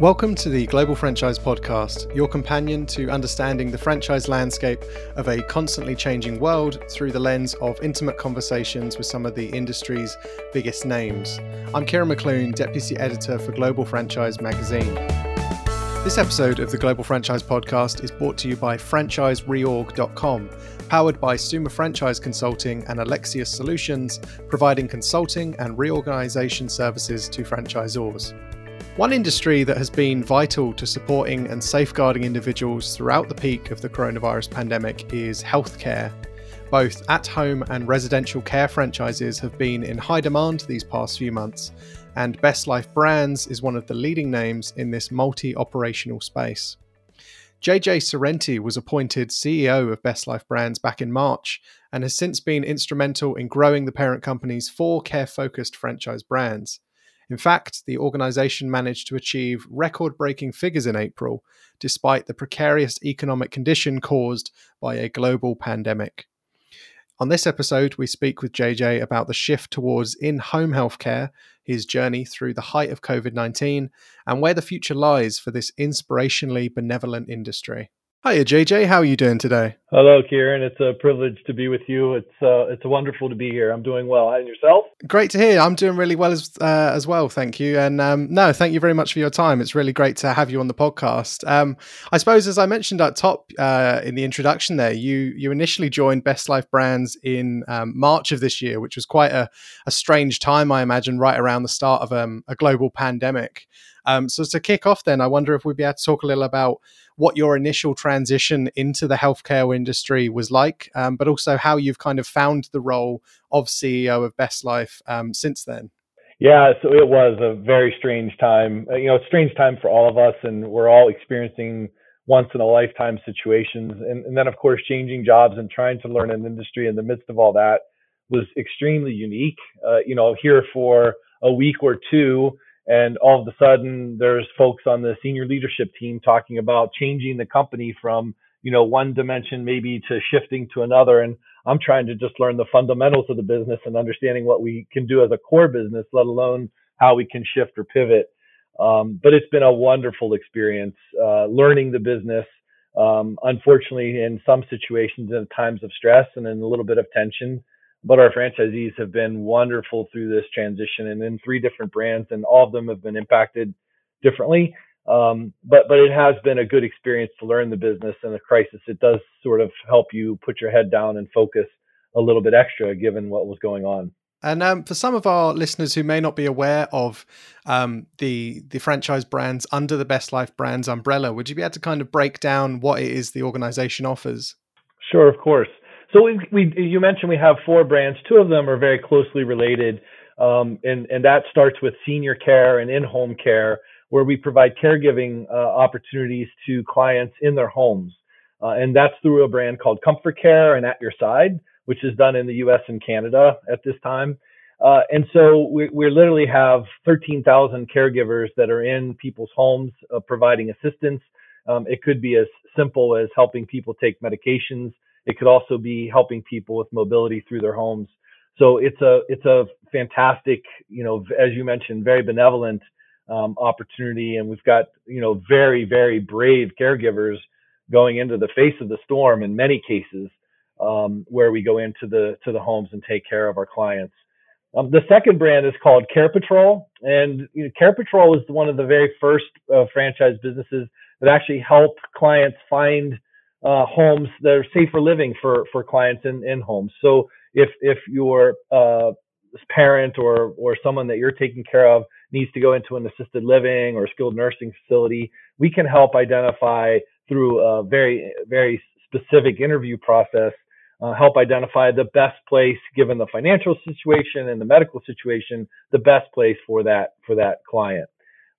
Welcome to the Global Franchise Podcast, your companion to understanding the franchise landscape of a constantly changing world through the lens of intimate conversations with some of the industry's biggest names. I'm Kieran McClune, Deputy Editor for Global Franchise Magazine. This episode of the Global Franchise Podcast is brought to you by FranchiseReorg.com, powered by Summa Franchise Consulting and Alexius Solutions, providing consulting and reorganization services to franchisors. One industry that has been vital to supporting and safeguarding individuals throughout the peak of the coronavirus pandemic is healthcare. Both at home and residential care franchises have been in high demand these past few months, and Best Life Brands is one of the leading names in this multi operational space. JJ Sorrenti was appointed CEO of Best Life Brands back in March and has since been instrumental in growing the parent company's four care focused franchise brands. In fact, the organization managed to achieve record breaking figures in April, despite the precarious economic condition caused by a global pandemic. On this episode, we speak with JJ about the shift towards in home healthcare, his journey through the height of COVID 19, and where the future lies for this inspirationally benevolent industry. Hiya, JJ. How are you doing today? Hello, Kieran. It's a privilege to be with you. It's uh, it's wonderful to be here. I'm doing well. And yourself? Great to hear. I'm doing really well as uh, as well. Thank you. And um, no, thank you very much for your time. It's really great to have you on the podcast. Um, I suppose, as I mentioned at top uh, in the introduction, there you you initially joined Best Life Brands in um, March of this year, which was quite a, a strange time, I imagine, right around the start of um, a global pandemic. Um, so to kick off, then I wonder if we'd be able to talk a little about what your initial transition into the healthcare industry was like, um, but also how you've kind of found the role of CEO of Best Life um, since then. Yeah, so it was a very strange time. Uh, you know, strange time for all of us, and we're all experiencing once in a lifetime situations. And, and then, of course, changing jobs and trying to learn an industry in the midst of all that was extremely unique. Uh, you know, here for a week or two, and all of a sudden there's folks on the senior leadership team talking about changing the company from you know one dimension maybe to shifting to another. And i'm trying to just learn the fundamentals of the business and understanding what we can do as a core business let alone how we can shift or pivot. Um, but it's been a wonderful experience uh, learning the business um, unfortunately in some situations in times of stress and in a little bit of tension but our franchisees have been wonderful through this transition and in three different brands and all of them have been impacted differently um, but but it has been a good experience to learn the business in a crisis it does sort of help you put your head down and focus a little bit extra given what was going on and um, for some of our listeners who may not be aware of um, the the franchise brands under the Best Life Brands umbrella, would you be able to kind of break down what it is the organization offers? Sure, of course. So we, we, you mentioned we have four brands. Two of them are very closely related, um, and and that starts with senior care and in-home care, where we provide caregiving uh, opportunities to clients in their homes, uh, and that's through a brand called ComForCare and At Your Side, which is done in the U.S. and Canada at this time. Uh, and so we, we literally have 13,000 caregivers that are in people's homes uh, providing assistance. Um, it could be as simple as helping people take medications it could also be helping people with mobility through their homes. So it's a it's a fantastic, you know, as you mentioned, very benevolent um, opportunity, and we've got you know very very brave caregivers going into the face of the storm in many cases, um, where we go into the to the homes and take care of our clients. Um, the second brand is called Care Patrol, and you know, Care Patrol is one of the very first uh, franchise businesses that actually help clients find uh, homes that are safe for living for for clients in, in homes. So if if your uh, parent or or someone that you're taking care of needs to go into an assisted living or skilled nursing facility, we can help identify through a very very specific interview process. Uh, help identify the best place given the financial situation and the medical situation the best place for that for that client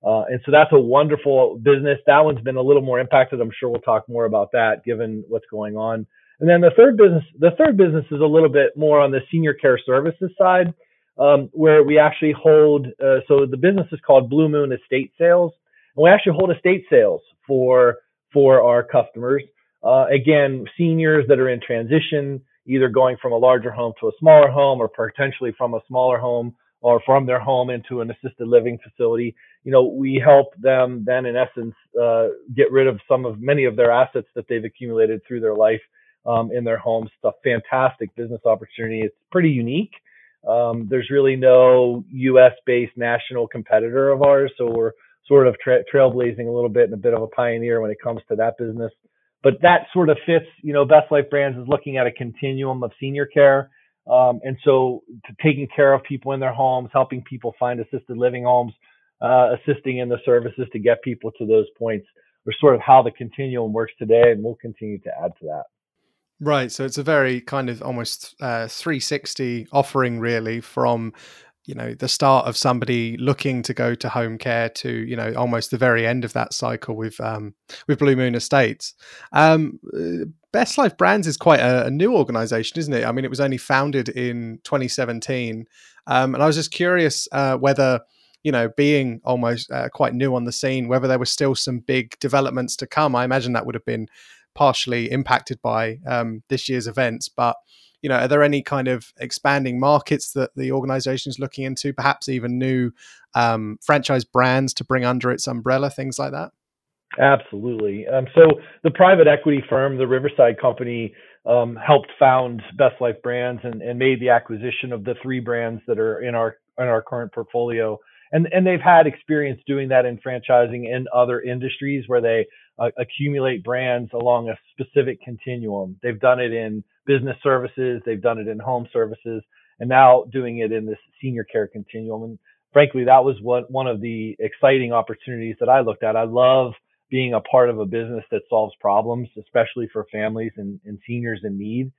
uh, and so that's a wonderful business. That one's been a little more impacted. I'm sure we'll talk more about that given what's going on. And then the third business, the third business is a little bit more on the senior care services side, um, where we actually hold. Uh, so the business is called Blue Moon Estate Sales, and we actually hold estate sales for for our customers. Uh, again, seniors that are in transition, either going from a larger home to a smaller home, or potentially from a smaller home or from their home into an assisted living facility. You know, we help them then, in essence, uh, get rid of some of many of their assets that they've accumulated through their life um, in their homes. It's a fantastic business opportunity. It's pretty unique. Um, there's really no U.S. based national competitor of ours, so we're sort of tra- trailblazing a little bit and a bit of a pioneer when it comes to that business. But that sort of fits, you know, Best Life Brands is looking at a continuum of senior care. Um, and so taking care of people in their homes, helping people find assisted living homes, uh, assisting in the services to get people to those points are sort of how the continuum works today. And we'll continue to add to that. Right. So it's a very kind of almost uh, 360 offering, really, from you know the start of somebody looking to go to home care to you know almost the very end of that cycle with um, with Blue Moon Estates. Um, uh, Best Life Brands is quite a, a, new organization, isn't it? I mean, it was only founded in 2017, um, and I was just curious uh, whether you know being almost uh, quite new on the scene, whether there were still some big developments to come. I imagine that would have been partially impacted by um, this year's events, but you know, are there any kind of expanding markets that the organization is looking into, perhaps even new um, franchise brands to bring under its umbrella, things like that? Absolutely. Um, so the private equity firm, the Riverside Company, um, helped found Best Life Brands and, and, made the acquisition of the three brands that are in our in our current portfolio. And and they've had experience doing that in franchising in other industries where they uh, accumulate brands along a specific continuum. They've done it in business services, they've done it in home services, and now doing it in this senior care continuum. And frankly, that was what one of the exciting opportunities that I looked at. I love being a part of a business that solves problems, especially for families and, and seniors in need.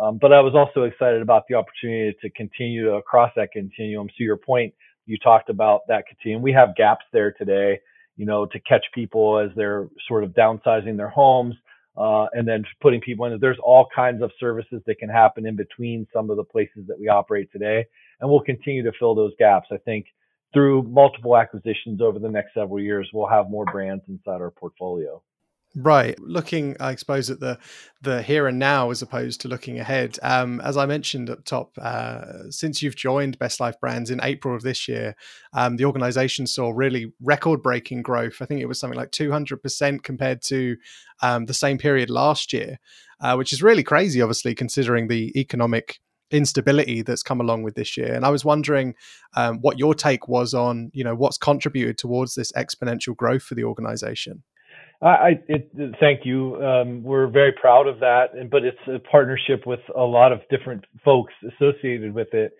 Um, but I was also excited about the opportunity to continue across that continuum. So your point, you talked about that continuum. We have gaps there today you know, to catch people as they're sort of downsizing their homes, uh, and then putting people in. There's all kinds of services that can happen in between some of the places that we operate today, and we'll continue to fill those gaps. I think through multiple acquisitions over the next several years, we'll have more brands inside our portfolio. Right. Looking, I suppose, at the the here and now as opposed to looking ahead. Um, as I mentioned at top, uh, since you've joined Best Life Brands in April of this year, um, the organization saw really record breaking growth. I think it was something like 200% compared to um, the same period last year, uh, which is really crazy, obviously, considering the economic instability that's come along with this year. And I was wondering um, what your take was on, you know, what's contributed towards this exponential growth for the organization. I, it, thank you. Um, we're very proud of that, but it's a partnership with a lot of different folks associated with it.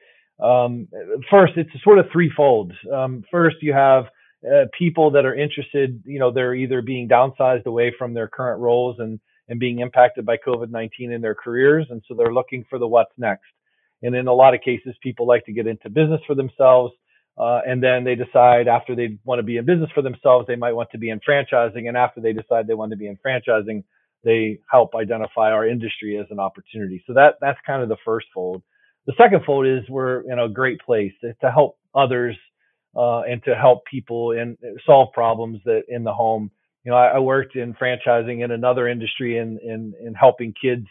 Um, first, it's sort of threefold. Um, first, you have uh, people that are interested. You know, they're either being downsized away from their current roles and and being impacted by COVID-19 in their careers, and so they're looking for the what's next. And in a lot of cases, people like to get into business for themselves uh, and then they decide after they want to be in business for themselves, they might want to be in franchising. And after they decide they want to be in franchising, they help identify our industry as an opportunity. So that that's kind of the first fold. The second fold is we're in a great place to help others uh, and to help people and solve problems that in the home. You know, I, I worked in franchising in another industry in in, in helping kids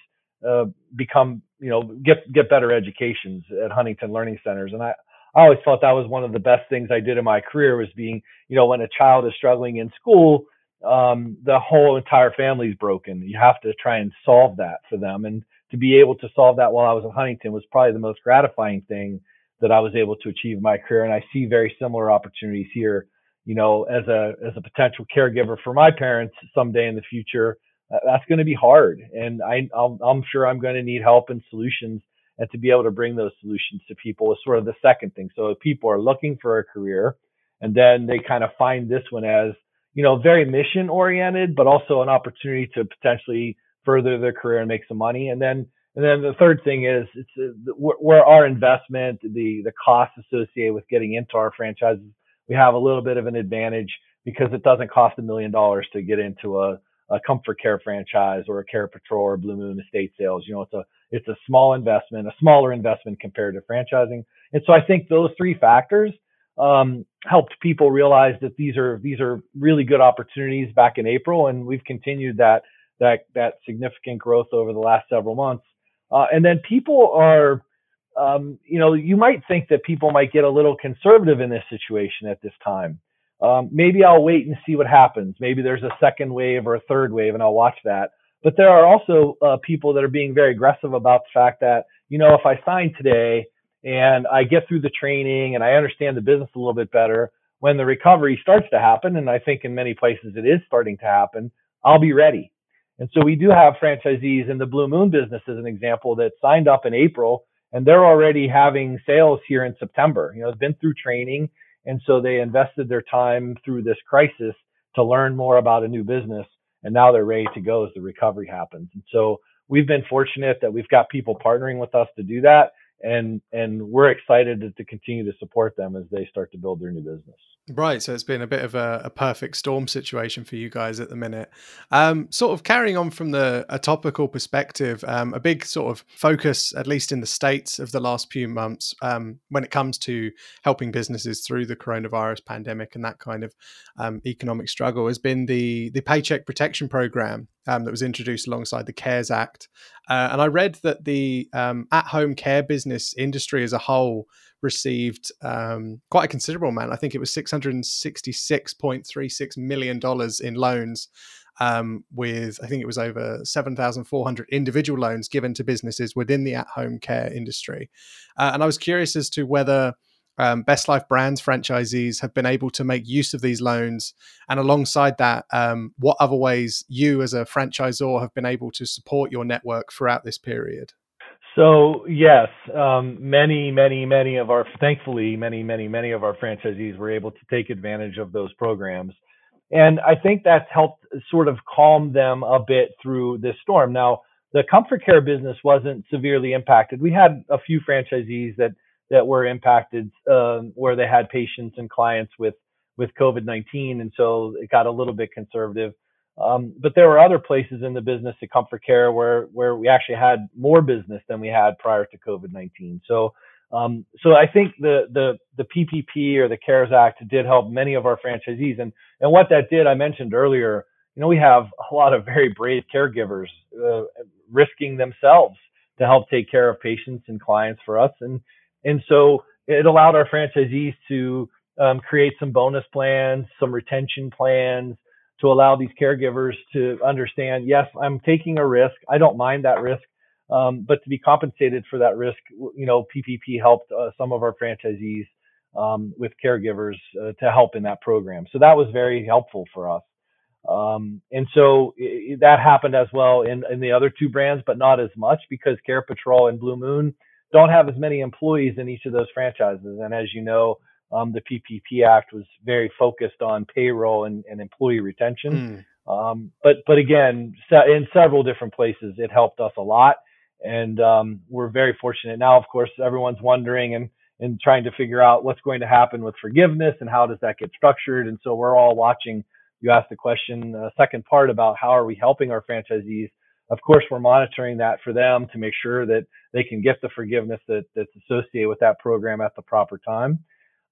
uh, become you know get get better educations at Huntington Learning Centers, and I I always thought that was one of the best things I did in my career was being, you know, when a child is struggling in school, um, the whole entire family is broken. You have to try and solve that for them. And to be able to solve that while I was at Huntington was probably the most gratifying thing that I was able to achieve in my career. And I see very similar opportunities here, you know, as a, as a potential caregiver for my parents someday in the future. Uh, that's going to be hard. And I, I'll, I'm sure I'm going to need help and solutions and to be able to bring those solutions to people is sort of the second thing. So if people are looking for a career and then they kind of find this one as, you know, very mission oriented, but also an opportunity to potentially further their career and make some money. And then, and then the third thing is it's uh, where our investment, the, the costs associated with getting into our franchises, we have a little bit of an advantage because it doesn't cost a million dollars to get into a, a ComForCare franchise or a care patrol or blue moon estate sales. You know, it's a, it's a small investment, a smaller investment compared to franchising. And so I think those three factors um, helped people realize that these are these are really good opportunities back in April, and we've continued that that that significant growth over the last several months. Uh, and then people are um, you know, you might think that people might get a little conservative in this situation at this time. Um, maybe I'll wait and see what happens. Maybe there's a second wave or a third wave, and I'll watch that. But there are also uh, people that are being very aggressive about the fact that, you know, if I sign today and I get through the training and I understand the business a little bit better, when the recovery starts to happen, and I think in many places it is starting to happen, I'll be ready. And so we do have franchisees in the Blue Moon business as an example that signed up in April and they're already having sales here in September. You know, it's been through training. And so they invested their time through this crisis to learn more about a new business. And now they're ready to go as the recovery happens. And so we've been fortunate that we've got people partnering with us to do that and and we're excited to, to, continue to support them as they start to build their new business. Right, so it's been a bit of a, a perfect storm situation for you guys at the minute. Um, sort of carrying on from the a topical perspective, um, a big sort of focus, at least in the states, of the last few months um, when it comes to helping businesses through the coronavirus pandemic and that kind of um, economic struggle has been the the Paycheck Protection Program um, that was introduced alongside the CARES Act. Uh, and I read that the um, at home care business industry as a whole received um, quite a considerable amount. I think it was $666.36 million in loans. Um, with I think it was over 7,400 individual loans given to businesses within the at home care industry. Uh, and I was curious as to whether um, Best Life Brands franchisees have been able to make use of these loans, and alongside that, um, what other ways you as a franchisor have been able to support your network throughout this period? So yes, um, many, many, many of our, thankfully, many, many, many of our franchisees were able to take advantage of those programs, and I think that's helped sort of calm them a bit through this storm. Now, the ComForCare business wasn't severely impacted. We had a few franchisees that that were impacted um, where they had patients and clients with with COVID-19, and so it got a little bit conservative. Um, but there were other places in the business at ComForCare where where we actually had more business than we had prior to COVID-19. So um, so I think the the the PPP or the CARES Act did help many of our franchisees, and and what that did, I mentioned earlier. You know, we have a lot of very brave caregivers uh, risking themselves to help take care of patients and clients for us, and and so it allowed our franchisees to um, create some bonus plans, some retention plans to allow these caregivers to understand, yes, I'm taking a risk. I don't mind that risk. Um, but to be compensated for that risk, you know, PPP helped uh, some of our franchisees um, with caregivers uh, to help in that program. So that was very helpful for us. Um, and so it, that happened as well in, in the other two brands, but not as much because Care Patrol and Blue Moon don't have as many employees in each of those franchises. And as you know, um, the PPP Act was very focused on payroll and, and employee retention. Mm. Um, but but again, in several different places, it helped us a lot, and um, we're very fortunate now. Of course, everyone's wondering and and trying to figure out what's going to happen with forgiveness and how does that get structured. And so we're all watching. You asked the question, uh, second part about how are we helping our franchisees of course, we're monitoring that for them to make sure that they can get the forgiveness that, that's associated with that program at the proper time.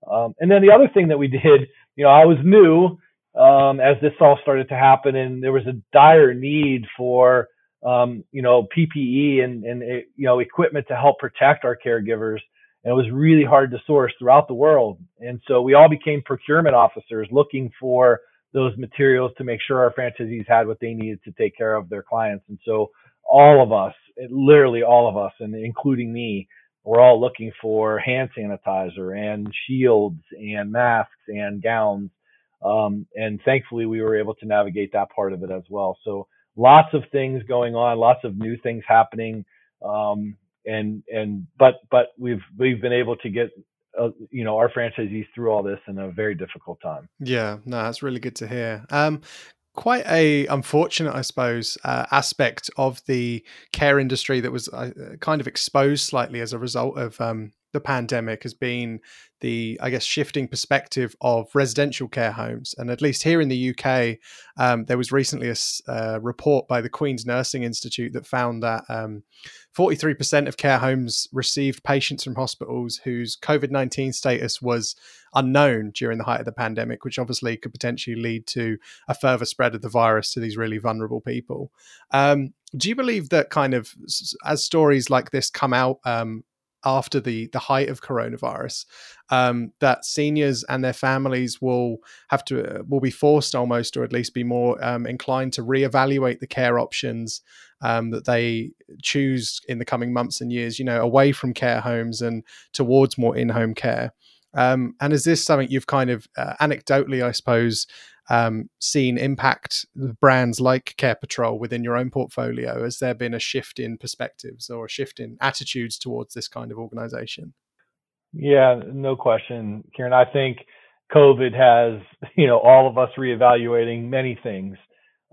Um, and then the other thing that we did, you know, I was new um, as this all started to happen, and there was a dire need for, um, you know, PPE and, and you know equipment to help protect our caregivers. And it was really hard to source throughout the world. And so we all became procurement officers looking for those materials to make sure our franchisees had what they needed to take care of their clients. And so all of us, literally all of us, and including me, we're all looking for hand sanitizer and shields and masks and gowns. Um, and thankfully, we were able to navigate that part of it as well. So lots of things going on, lots of new things happening. Um, and and but but we've we've been able to get uh, you know our franchisees through all this in a very difficult time. Yeah, no, that's really good to hear. Um, quite a unfortunate, I suppose, uh, aspect of the care industry that was uh, kind of exposed slightly as a result of um, the pandemic has been the, I guess, shifting perspective of residential care homes. And at least here in the UK, um, there was recently a uh, report by the Queen's Nursing Institute that found that um, 43% of care homes received patients from hospitals whose COVID 19 status was unknown during the height of the pandemic, which obviously could potentially lead to a further spread of the virus to these really vulnerable people. Um, do you believe that kind of as stories like this come out um, after the the height of coronavirus um, that seniors and their families will have to uh, will be forced almost or at least be more um, inclined to reevaluate the care options um, that they choose in the coming months and years you know away from care homes and towards more in-home care. Um, and is this something you've kind of uh, anecdotally i suppose um, seen impact brands like Care Patrol within your own portfolio? Has there been a shift in perspectives or a shift in attitudes towards this kind of organization? Yeah, no question, Kieran. I think COVID has, you know, all of us reevaluating many things.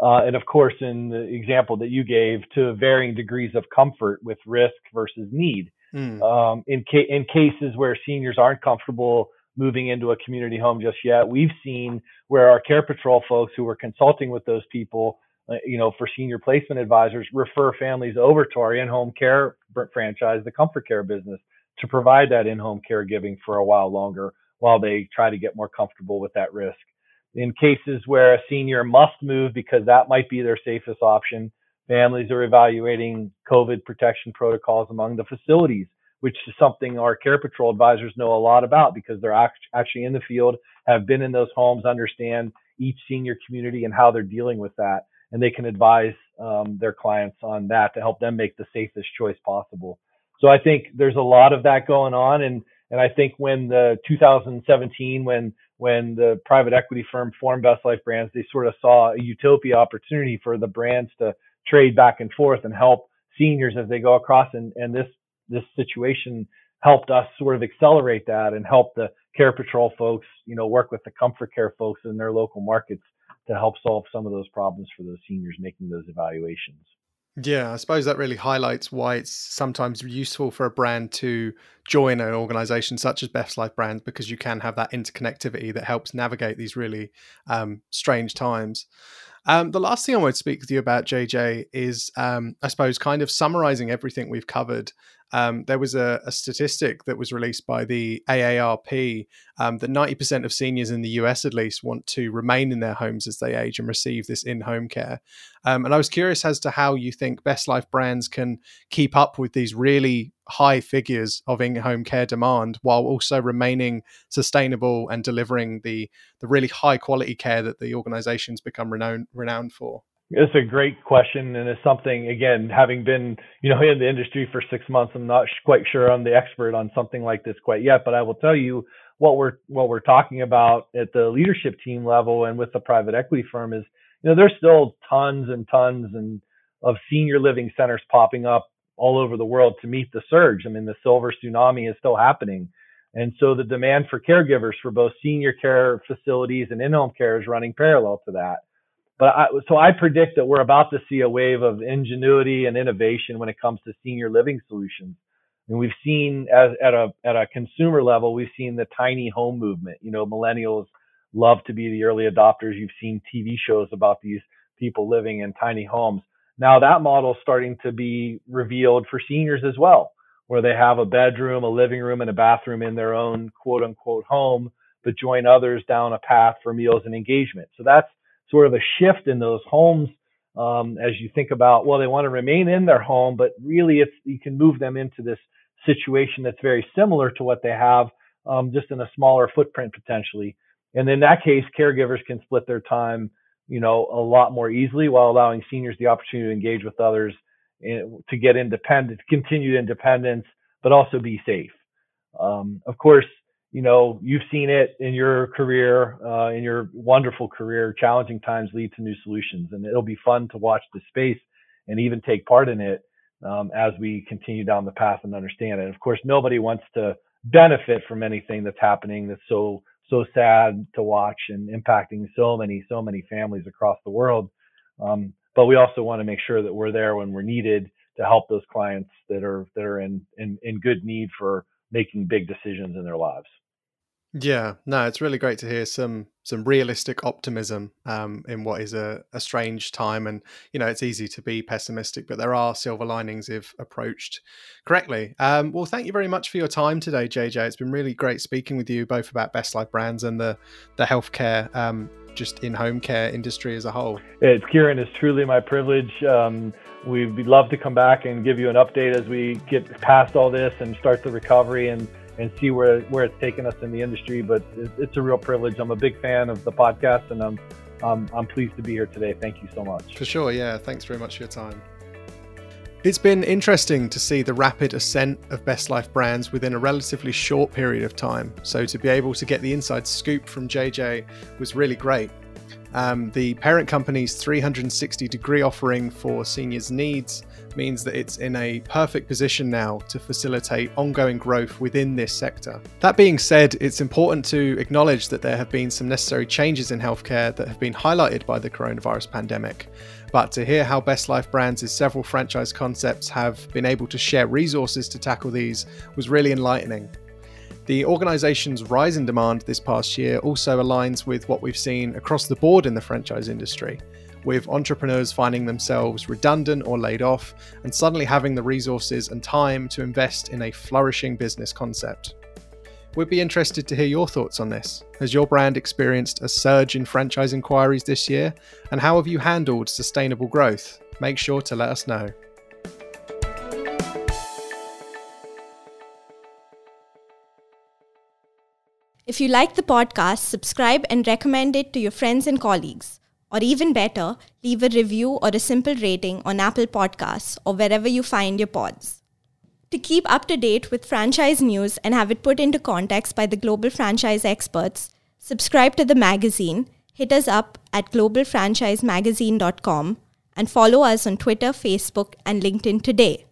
Uh, and of course, in the example that you gave, to varying degrees of comfort with risk versus need. Mm. Um, in, ca- in cases where seniors aren't comfortable moving into a community home just yet. We've seen where our Care Patrol folks who were consulting with those people, uh, you know, for senior placement advisors, refer families over to our in-home care franchise, the ComForCare business, to provide that in-home caregiving for a while longer while they try to get more comfortable with that risk. In cases where a senior must move because that might be their safest option, families are evaluating COVID protection protocols among the facilities which is something our care patrol advisors know a lot about because they're actually in the field, have been in those homes, understand each senior community and how they're dealing with that. And they can advise um, their clients on that to help them make the safest choice possible. So I think there's a lot of that going on. And, and I think when the 2017, when, when the private equity firm formed Best Life Brands, they sort of saw a utopia opportunity for the brands to trade back and forth and help seniors as they go across. And, and this this situation helped us sort of accelerate that and help the care patrol folks, you know, work with the ComForCare folks in their local markets to help solve some of those problems for those seniors making those evaluations. Yeah, I suppose that really highlights why it's sometimes useful for a brand to join an organization such as Best Life Brands because you can have that interconnectivity that helps navigate these really um, strange times. Um, the last thing I want to speak with you about, JJ, is um, I suppose kind of summarizing everything we've covered um, there was a, a, statistic that was released by the AARP um, that 90% of seniors in the US, at least, want to remain in their homes as they age and receive this in home care. Um, and I was curious as to how you think Best Life brands can keep up with these really high figures of in home care demand while also remaining sustainable and delivering the, the really high quality care that the organizations become renowned, renowned for. It's a great question, and it's something again, having been you know in the industry for six months, I'm not quite sure I'm the expert on something like this quite yet. But I will tell you what we're what we're talking about at the leadership team level and with the private equity firm is you know there's still tons and tons and of senior living centers popping up all over the world to meet the surge. I mean, the silver tsunami is still happening. And so the demand for caregivers for both senior care facilities and in-home care is running parallel to that. But I, so I predict that we're about to see a wave of ingenuity and innovation when it comes to senior living solutions. And we've seen as at a at a consumer level, we've seen the tiny home movement. You know, millennials love to be the early adopters. You've seen TV shows about these people living in tiny homes. Now that model is starting to be revealed for seniors as well, where they have a bedroom, a living room, and a bathroom in their own quote unquote home, but join others down a path for meals and engagement. So that's sort of a shift in those homes um, as you think about well they want to remain in their home but really it's you can move them into this situation that's very similar to what they have um, just in a smaller footprint potentially. And in that case caregivers can split their time you know a lot more easily while allowing seniors the opportunity to engage with others in, to get independent continued independence but also be safe. Um, of course you know, you've seen it in your career, uh, in your wonderful career. Challenging times lead to new solutions, and it'll be fun to watch the space and even take part in it um, as we continue down the path and understand it. Of course, nobody wants to benefit from anything that's happening that's so so sad to watch and impacting so many so many families across the world. Um, but we also want to make sure that we're there when we're needed to help those clients that are that are in in, in good need for making big decisions in their lives. Yeah, no, it's really great to hear some some realistic optimism um, in what is a, a strange time, and you know it's easy to be pessimistic, but there are silver linings if approached correctly. Um, well, thank you very much for your time today, JJ. It's been really great speaking with you both about Best Life Brands and the the healthcare um, just in home care industry as a whole. It's Kieran. It's truly my privilege. Um, we'd love to come back and give you an update as we get past all this and start the recovery and and see where where it's taken us in the industry. But it's a real privilege. I'm a big fan of the podcast, and I'm um, I'm pleased to be here today. Thank you so much. For sure. Yeah. Thanks very much for your time. It's been interesting to see the rapid ascent of Best Life brands within a relatively short period of time. So, to be able to get the inside scoop from JJ was really great. Um, the parent company's 360 degree offering for seniors' needs means that it's in a perfect position now to facilitate ongoing growth within this sector. That being said, it's important to acknowledge that there have been some necessary changes in healthcare that have been highlighted by the coronavirus pandemic. But to hear how Best Life Brands' several franchise concepts have been able to share resources to tackle these was really enlightening. The organisation's rise in demand this past year also aligns with what we've seen across the board in the franchise industry, with entrepreneurs finding themselves redundant or laid off and suddenly having the resources and time to invest in a flourishing business concept. We'd be interested to hear your thoughts on this. Has your brand experienced a surge in franchise inquiries this year? And how have you handled sustainable growth? Make sure to let us know. If you like the podcast, subscribe and recommend it to your friends and colleagues. Or even better, leave a review or a simple rating on Apple Podcasts or wherever you find your pods. To keep up to date with franchise news and have it put into context by the global franchise experts, subscribe to the magazine, hit us up at globalfranchisemagazine.com, and follow us on Twitter, Facebook, and LinkedIn today.